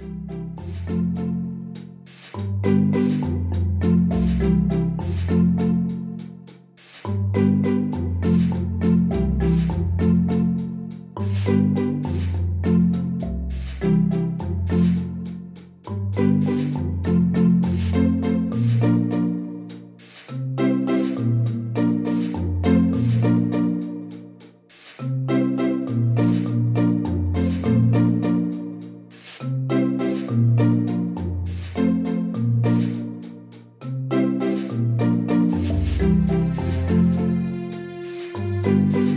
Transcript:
you Bye.